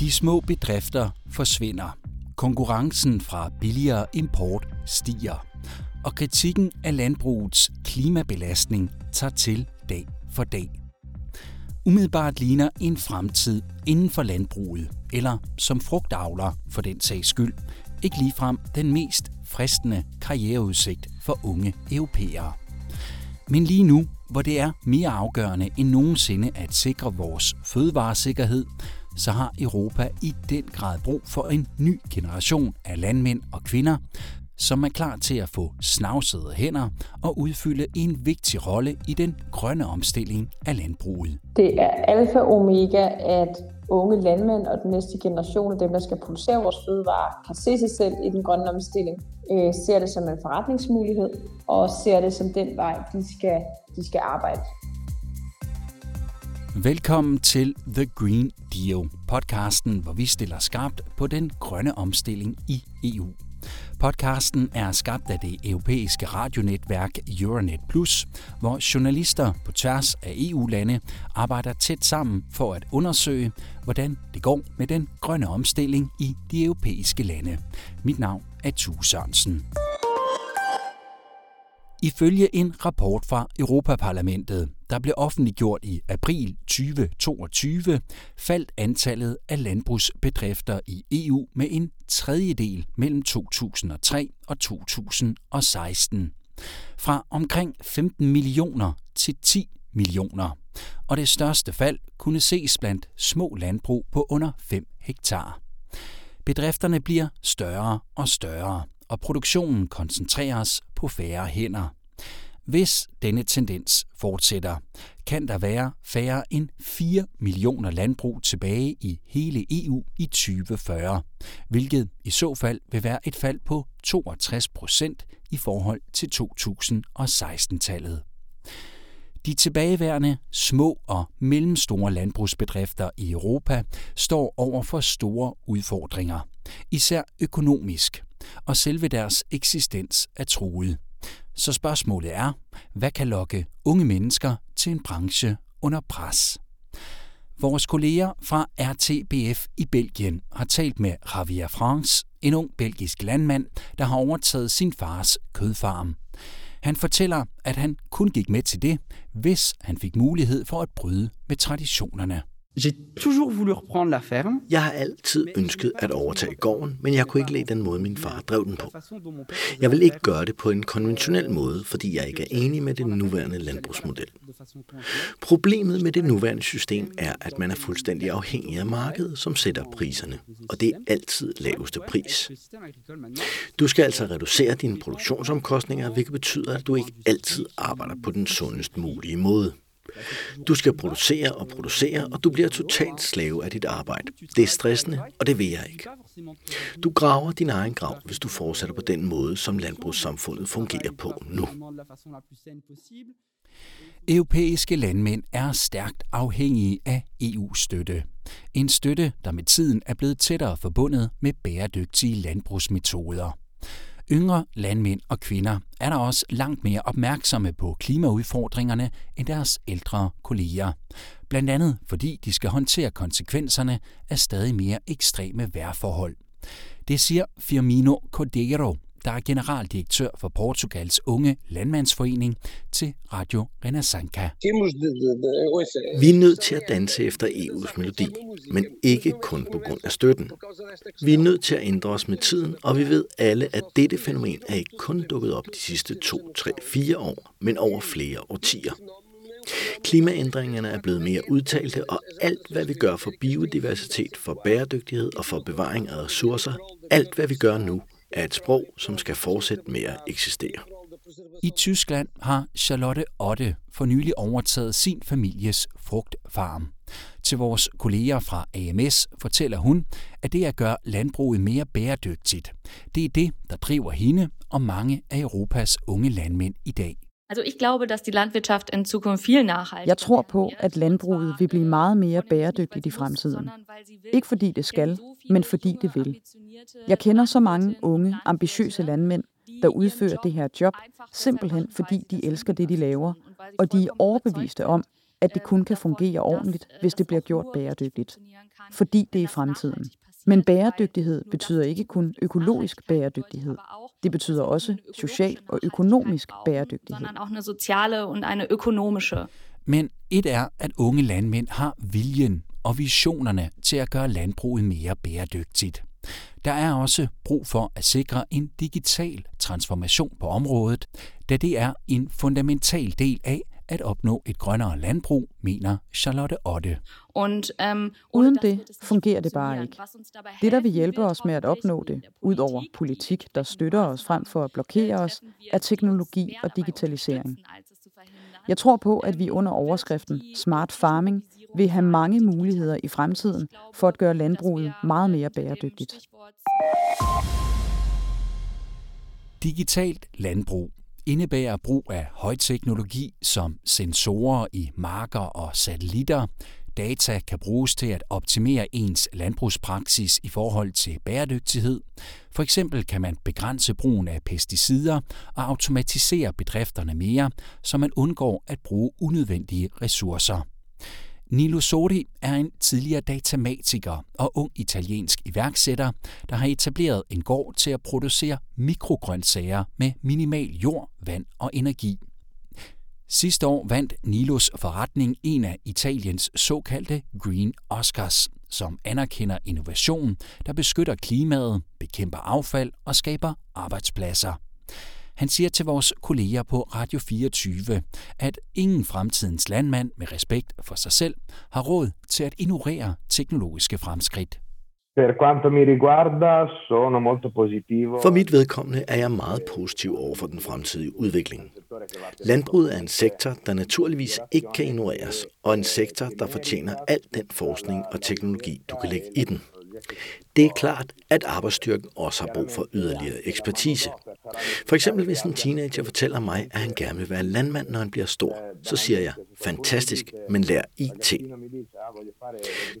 De små bedrifter forsvinder. Konkurrencen fra billigere import stiger. Og kritikken af landbrugets klimabelastning tager til dag for dag. Umiddelbart ligner en fremtid inden for landbruget, eller som frugtavler for den sags skyld, ikke ligefrem den mest fristende karriereudsigt for unge europæere. Men lige nu, hvor det er mere afgørende end nogensinde at sikre vores fødevaresikkerhed, så har Europa i den grad brug for en ny generation af landmænd og kvinder, som er klar til at få snavsede hænder og udfylde en vigtig rolle i den grønne omstilling af landbruget. Det er alfa og omega, at unge landmænd og den næste generation af dem, der skal producere vores fødevarer, kan se sig selv i den grønne omstilling, øh, ser det som en forretningsmulighed og ser det som den vej, de skal, de skal arbejde. Velkommen til The Green Deal, podcasten, hvor vi stiller skarpt på den grønne omstilling i EU. Podcasten er skabt af det europæiske radionetværk Euronet Plus, hvor journalister på tværs af EU-lande arbejder tæt sammen for at undersøge, hvordan det går med den grønne omstilling i de europæiske lande. Mit navn er Tue Sørensen. Ifølge en rapport fra Europaparlamentet, der blev offentliggjort i april 2022, faldt antallet af landbrugsbedrifter i EU med en tredjedel mellem 2003 og 2016. Fra omkring 15 millioner til 10 millioner. Og det største fald kunne ses blandt små landbrug på under 5 hektar. Bedrifterne bliver større og større og produktionen koncentreres på færre hænder. Hvis denne tendens fortsætter, kan der være færre end 4 millioner landbrug tilbage i hele EU i 2040, hvilket i så fald vil være et fald på 62 procent i forhold til 2016-tallet. De tilbageværende små og mellemstore landbrugsbedrifter i Europa står over for store udfordringer, især økonomisk, og selve deres eksistens er truet. Så spørgsmålet er, hvad kan lokke unge mennesker til en branche under pres? Vores kolleger fra RTBF i Belgien har talt med Javier France, en ung belgisk landmand, der har overtaget sin fars kødfarm. Han fortæller, at han kun gik med til det, hvis han fik mulighed for at bryde med traditionerne. J'ai toujours voulu reprendre la ferme. Jeg har altid ønsket at overtage gården, men jeg kunne ikke lide den måde, min far drev den på. Jeg vil ikke gøre det på en konventionel måde, fordi jeg ikke er enig med den nuværende landbrugsmodel. Problemet med det nuværende system er, at man er fuldstændig afhængig af markedet, som sætter priserne, og det er altid laveste pris. Du skal altså reducere dine produktionsomkostninger, hvilket betyder, at du ikke altid arbejder på den sundest mulige måde. Du skal producere og producere, og du bliver totalt slave af dit arbejde. Det er stressende, og det vil jeg ikke. Du graver din egen grav, hvis du fortsætter på den måde, som landbrugssamfundet fungerer på nu. Europæiske landmænd er stærkt afhængige af EU-støtte. En støtte, der med tiden er blevet tættere forbundet med bæredygtige landbrugsmetoder. Yngre landmænd og kvinder er der også langt mere opmærksomme på klimaudfordringerne end deres ældre kolleger. Blandt andet fordi de skal håndtere konsekvenserne af stadig mere ekstreme vejrforhold. Det siger Firmino Cordeiro, der er generaldirektør for Portugals unge landmandsforening til Radio Renasanca. Vi er nødt til at danse efter EU's melodi, men ikke kun på grund af støtten. Vi er nødt til at ændre os med tiden, og vi ved alle, at dette fænomen er ikke kun dukket op de sidste 2, 3, 4 år, men over flere årtier. Klimaændringerne er blevet mere udtalte, og alt, hvad vi gør for biodiversitet, for bæredygtighed og for bevaring af ressourcer, alt, hvad vi gør nu, er et sprog, som skal fortsætte med at eksistere. I Tyskland har Charlotte Otte for nylig overtaget sin families frugtfarm. Til vores kolleger fra AMS fortæller hun, at det at gøre landbruget mere bæredygtigt, det er det, der driver hende og mange af Europas unge landmænd i dag. Also ich glaube, dass die Landwirtschaft in Zukunft viel nachhaltiger Jeg tror på, at landbruget vil blive meget mere bæredygtigt i fremtiden. Ikke fordi det skal, men fordi det vil. Jeg kender så mange unge, ambitiøse landmænd, der udfører det her job, simpelthen fordi de elsker det, de laver, og de er overbeviste om, at det kun kan fungere ordentligt, hvis det bliver gjort bæredygtigt. Fordi det er fremtiden. Men bæredygtighed betyder ikke kun økologisk bæredygtighed. Det betyder også social og økonomisk bæredygtighed. Men et er, at unge landmænd har viljen og visionerne til at gøre landbruget mere bæredygtigt. Der er også brug for at sikre en digital transformation på området, da det er en fundamental del af at opnå et grønnere landbrug, mener Charlotte Otte. Ähm, Uden det fungerer det bare ikke. Det, der vil hjælpe os med at opnå det, ud over politik, der støtter os frem for at blokere os, er teknologi og digitalisering. Jeg tror på, at vi under overskriften Smart Farming vil have mange muligheder i fremtiden for at gøre landbruget meget mere bæredygtigt. Digitalt landbrug indebærer brug af højteknologi som sensorer i marker og satellitter. Data kan bruges til at optimere ens landbrugspraksis i forhold til bæredygtighed. For eksempel kan man begrænse brugen af pesticider og automatisere bedrifterne mere, så man undgår at bruge unødvendige ressourcer. Nilo Sori er en tidligere datamatiker og ung italiensk iværksætter, der har etableret en gård til at producere mikrogrøntsager med minimal jord, vand og energi. Sidste år vandt Nilos forretning en af Italiens såkaldte Green Oscars, som anerkender innovation, der beskytter klimaet, bekæmper affald og skaber arbejdspladser. Han siger til vores kolleger på Radio 24, at ingen fremtidens landmand med respekt for sig selv har råd til at ignorere teknologiske fremskridt. For mit vedkommende er jeg meget positiv over for den fremtidige udvikling. Landbruget er en sektor, der naturligvis ikke kan ignoreres, og en sektor, der fortjener al den forskning og teknologi, du kan lægge i den. Det er klart, at arbejdsstyrken også har brug for yderligere ekspertise. For eksempel hvis en teenager fortæller mig, at han gerne vil være landmand, når han bliver stor, så siger jeg, fantastisk, men lær IT.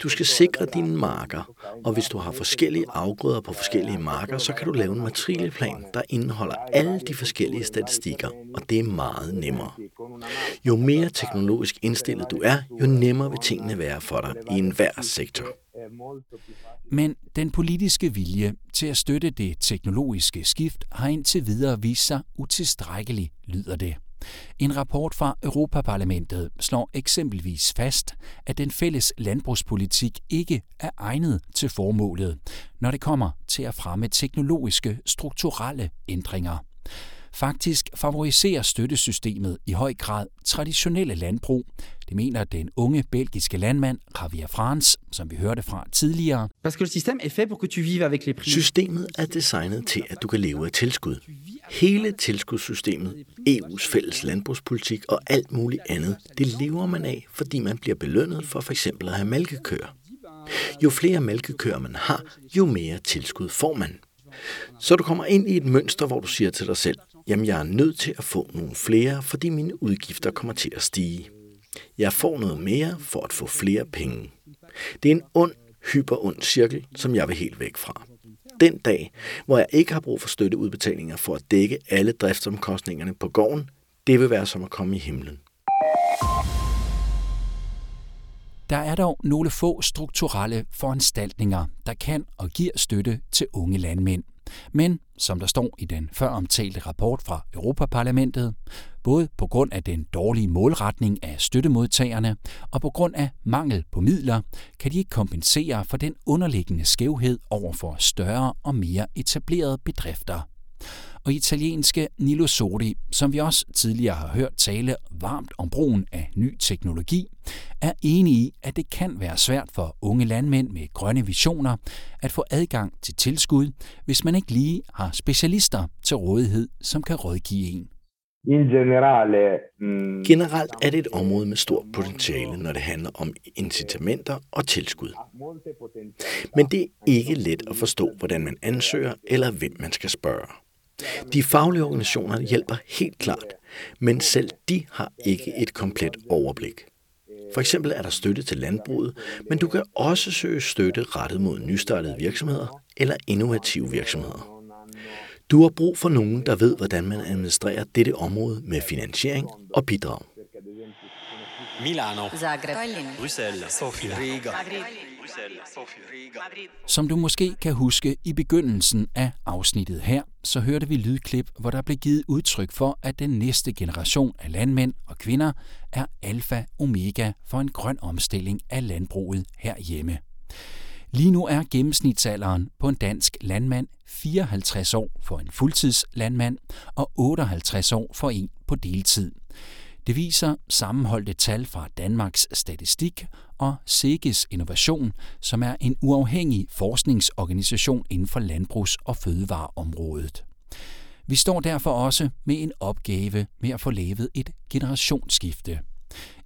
Du skal sikre dine marker, og hvis du har forskellige afgrøder på forskellige marker, så kan du lave en matrikelplan, der indeholder alle de forskellige statistikker, og det er meget nemmere. Jo mere teknologisk indstillet du er, jo nemmere vil tingene være for dig i enhver sektor. Men den politiske vilje til at støtte det teknologiske skift har indtil videre vist sig utilstrækkelig, lyder det. En rapport fra Europaparlamentet slår eksempelvis fast, at den fælles landbrugspolitik ikke er egnet til formålet, når det kommer til at fremme teknologiske strukturelle ændringer. Faktisk favoriserer støttesystemet i høj grad traditionelle landbrug. Det mener den unge belgiske landmand Javier Frans, som vi hørte fra tidligere. Systemet er designet til, at du kan leve af tilskud. Hele tilskudssystemet, EU's fælles landbrugspolitik og alt muligt andet, det lever man af, fordi man bliver belønnet for f.eks. at have mælkekøer. Jo flere mælkekøer man har, jo mere tilskud får man. Så du kommer ind i et mønster, hvor du siger til dig selv, Jamen, jeg er nødt til at få nogle flere, fordi mine udgifter kommer til at stige. Jeg får noget mere for at få flere penge. Det er en ond, hyperond cirkel, som jeg vil helt væk fra. Den dag, hvor jeg ikke har brug for støtteudbetalinger for at dække alle driftsomkostningerne på gården, det vil være som at komme i himlen. Der er dog nogle få strukturelle foranstaltninger, der kan og giver støtte til unge landmænd. Men, som der står i den før omtalte rapport fra Europaparlamentet, både på grund af den dårlige målretning af støttemodtagerne og på grund af mangel på midler, kan de ikke kompensere for den underliggende skævhed over for større og mere etablerede bedrifter og italienske Nilo Sori, som vi også tidligere har hørt tale varmt om brugen af ny teknologi, er enig i, at det kan være svært for unge landmænd med grønne visioner at få adgang til tilskud, hvis man ikke lige har specialister til rådighed, som kan rådgive en. Mm, Generelt er det et område med stort potentiale, når det handler om incitamenter og tilskud. Men det er ikke let at forstå, hvordan man ansøger eller hvem man skal spørge. De faglige organisationer hjælper helt klart, men selv de har ikke et komplet overblik. For eksempel er der støtte til landbruget, men du kan også søge støtte rettet mod nystartede virksomheder eller innovative virksomheder. Du har brug for nogen, der ved, hvordan man administrerer dette område med finansiering og bidrag. Milano, Zagreb, Bruxelles, Sofia, Riga. Som du måske kan huske i begyndelsen af afsnittet her, så hørte vi lydklip, hvor der blev givet udtryk for, at den næste generation af landmænd og kvinder er alfa omega for en grøn omstilling af landbruget herhjemme. Lige nu er gennemsnitsalderen på en dansk landmand 54 år for en fuldtidslandmand og 58 år for en på deltid. Det viser sammenholdte tal fra Danmarks Statistik og SEGES Innovation, som er en uafhængig forskningsorganisation inden for landbrugs- og fødevareområdet. Vi står derfor også med en opgave med at få lavet et generationsskifte.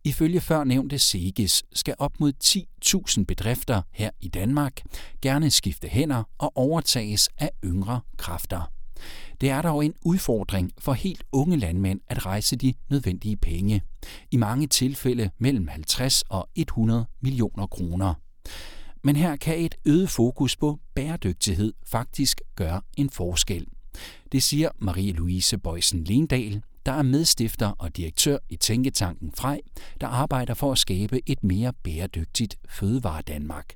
Ifølge førnævnte SEGES skal op mod 10.000 bedrifter her i Danmark gerne skifte hænder og overtages af yngre kræfter. Det er dog en udfordring for helt unge landmænd at rejse de nødvendige penge. I mange tilfælde mellem 50 og 100 millioner kroner. Men her kan et øget fokus på bæredygtighed faktisk gøre en forskel. Det siger Marie-Louise Bøjsen Lendal, der er medstifter og direktør i Tænketanken Frej, der arbejder for at skabe et mere bæredygtigt fødevare Danmark.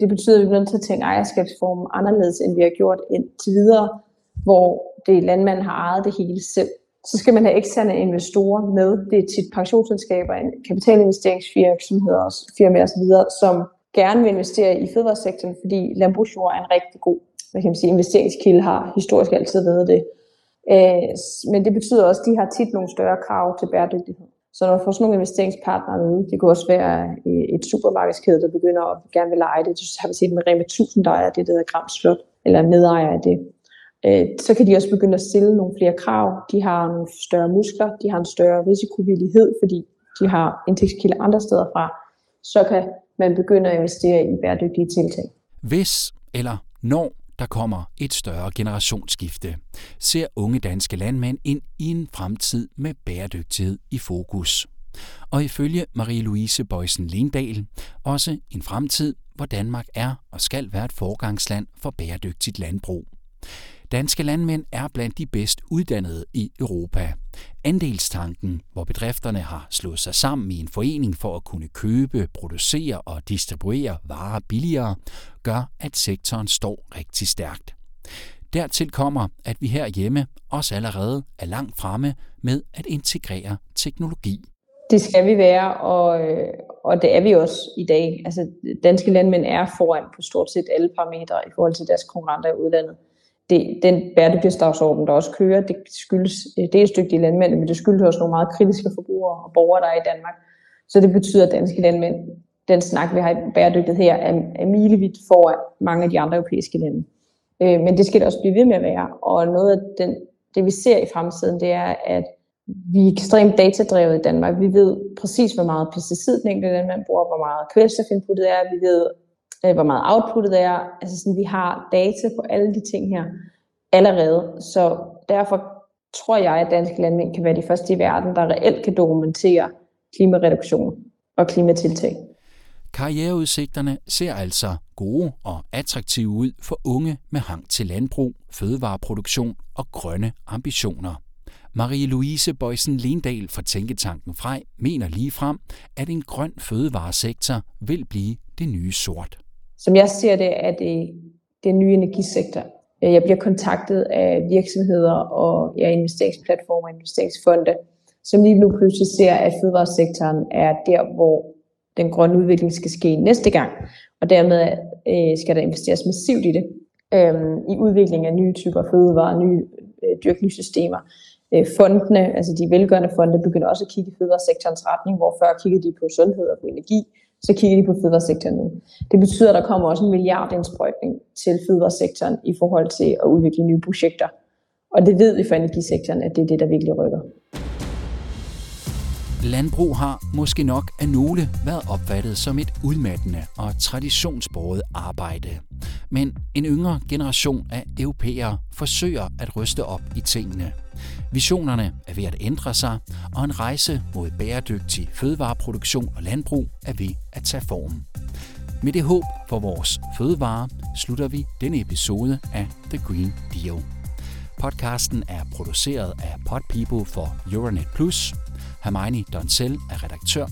Det betyder, at vi bliver nødt til at tænke ejerskabsformen anderledes, end vi har gjort indtil videre hvor det landmanden har ejet det hele selv. Så skal man have eksterne investorer med. Det er tit pensionsselskaber, kapitalinvesteringsvirksomheder, firmaer osv., som gerne vil investere i fødevaresektoren, fordi landbrugsjord er en rigtig god hvad kan man sige, investeringskilde, har historisk altid været det. Øh, men det betyder også, at de har tit nogle større krav til bæredygtighed. Så når man får sådan nogle investeringspartnere med, det kunne også være øh, et supermarkedskæde, der begynder at gerne vil lege det. Det har vi set med Rema 1000, der er det, der hedder Gramsflot, eller medejer af det Øh, så kan de også begynde at stille nogle flere krav. De har nogle større muskler, de har en større risikovillighed, fordi de har indtægtskilder andre steder fra. Så kan man begynde at investere i bæredygtige tiltag. Hvis eller når der kommer et større generationsskifte, ser unge danske landmænd ind i en fremtid med bæredygtighed i fokus. Og ifølge Marie-Louise Bøjsen Lindal også en fremtid, hvor Danmark er og skal være et forgangsland for bæredygtigt landbrug. Danske landmænd er blandt de bedst uddannede i Europa. Andelstanken, hvor bedrifterne har slået sig sammen i en forening for at kunne købe, producere og distribuere varer billigere, gør, at sektoren står rigtig stærkt. Dertil kommer, at vi herhjemme også allerede er langt fremme med at integrere teknologi. Det skal vi være, og, øh, og det er vi også i dag. Altså, danske landmænd er foran på stort set alle parametre i forhold til deres konkurrenter i udlandet det, den bæredygtighedsdagsorden, der også kører, det skyldes øh, dels dygtige landmænd, men det skyldes også nogle meget kritiske forbrugere og borgere, der er i Danmark. Så det betyder, at danske landmænd, den snak, vi har i bæredygtighed her, er, er milevidt foran mange af de andre europæiske lande. Øh, men det skal det også blive ved med at være. Og noget af den, det, vi ser i fremtiden, det er, at vi er ekstremt datadrevet i Danmark. Vi ved præcis, hvor meget pesticid den enkelte landmand bruger, hvor meget kvælstofinputtet er. Vi ved øh, hvor meget outputtet er. Altså sådan, vi har data på alle de ting her allerede. Så derfor tror jeg, at danske landmænd kan være de første i verden, der reelt kan dokumentere klimareduktion og klimatiltag. Karriereudsigterne ser altså gode og attraktive ud for unge med hang til landbrug, fødevareproduktion og grønne ambitioner. Marie-Louise Bøjsen Lindal fra Tænketanken Frej mener lige frem, at en grøn fødevaresektor vil blive det nye sort. Som jeg ser det, er det den nye energisektor. Øh, jeg bliver kontaktet af virksomheder og ja, investeringsplatformer og investeringsfonde, som lige nu pludselig ser, at fødevaresektoren er der, hvor den grønne udvikling skal ske næste gang. Og dermed øh, skal der investeres massivt i det. øh, I udvikling af nye typer fødevarer, nye øh, dyrkningssystemer. Øh, fondene, altså de velgørende fonde, begynder også at kigge i fødevaresektorens retning, hvor før kiggede de på sundhed og på energi så kigger de på fødevaresektoren nu. Det betyder, at der kommer også en milliardindsprøjtning til fødevaresektoren i forhold til at udvikle nye projekter. Og det ved vi fra energisektoren, at det er det, der virkelig rykker. Landbrug har måske nok af nogle været opfattet som et udmattende og traditionsbordet arbejde. Men en yngre generation af europæere forsøger at ryste op i tingene. Visionerne er ved at ændre sig, og en rejse mod bæredygtig fødevareproduktion og landbrug er ved at tage form. Med det håb for vores fødevare slutter vi denne episode af The Green Deal. Podcasten er produceret af Podpeople for Euronet Plus. Hermione Donsel er redaktør.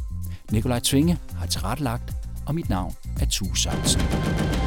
Nikolaj Tvinge har tilrettelagt, og mit navn er Tue Sørensen.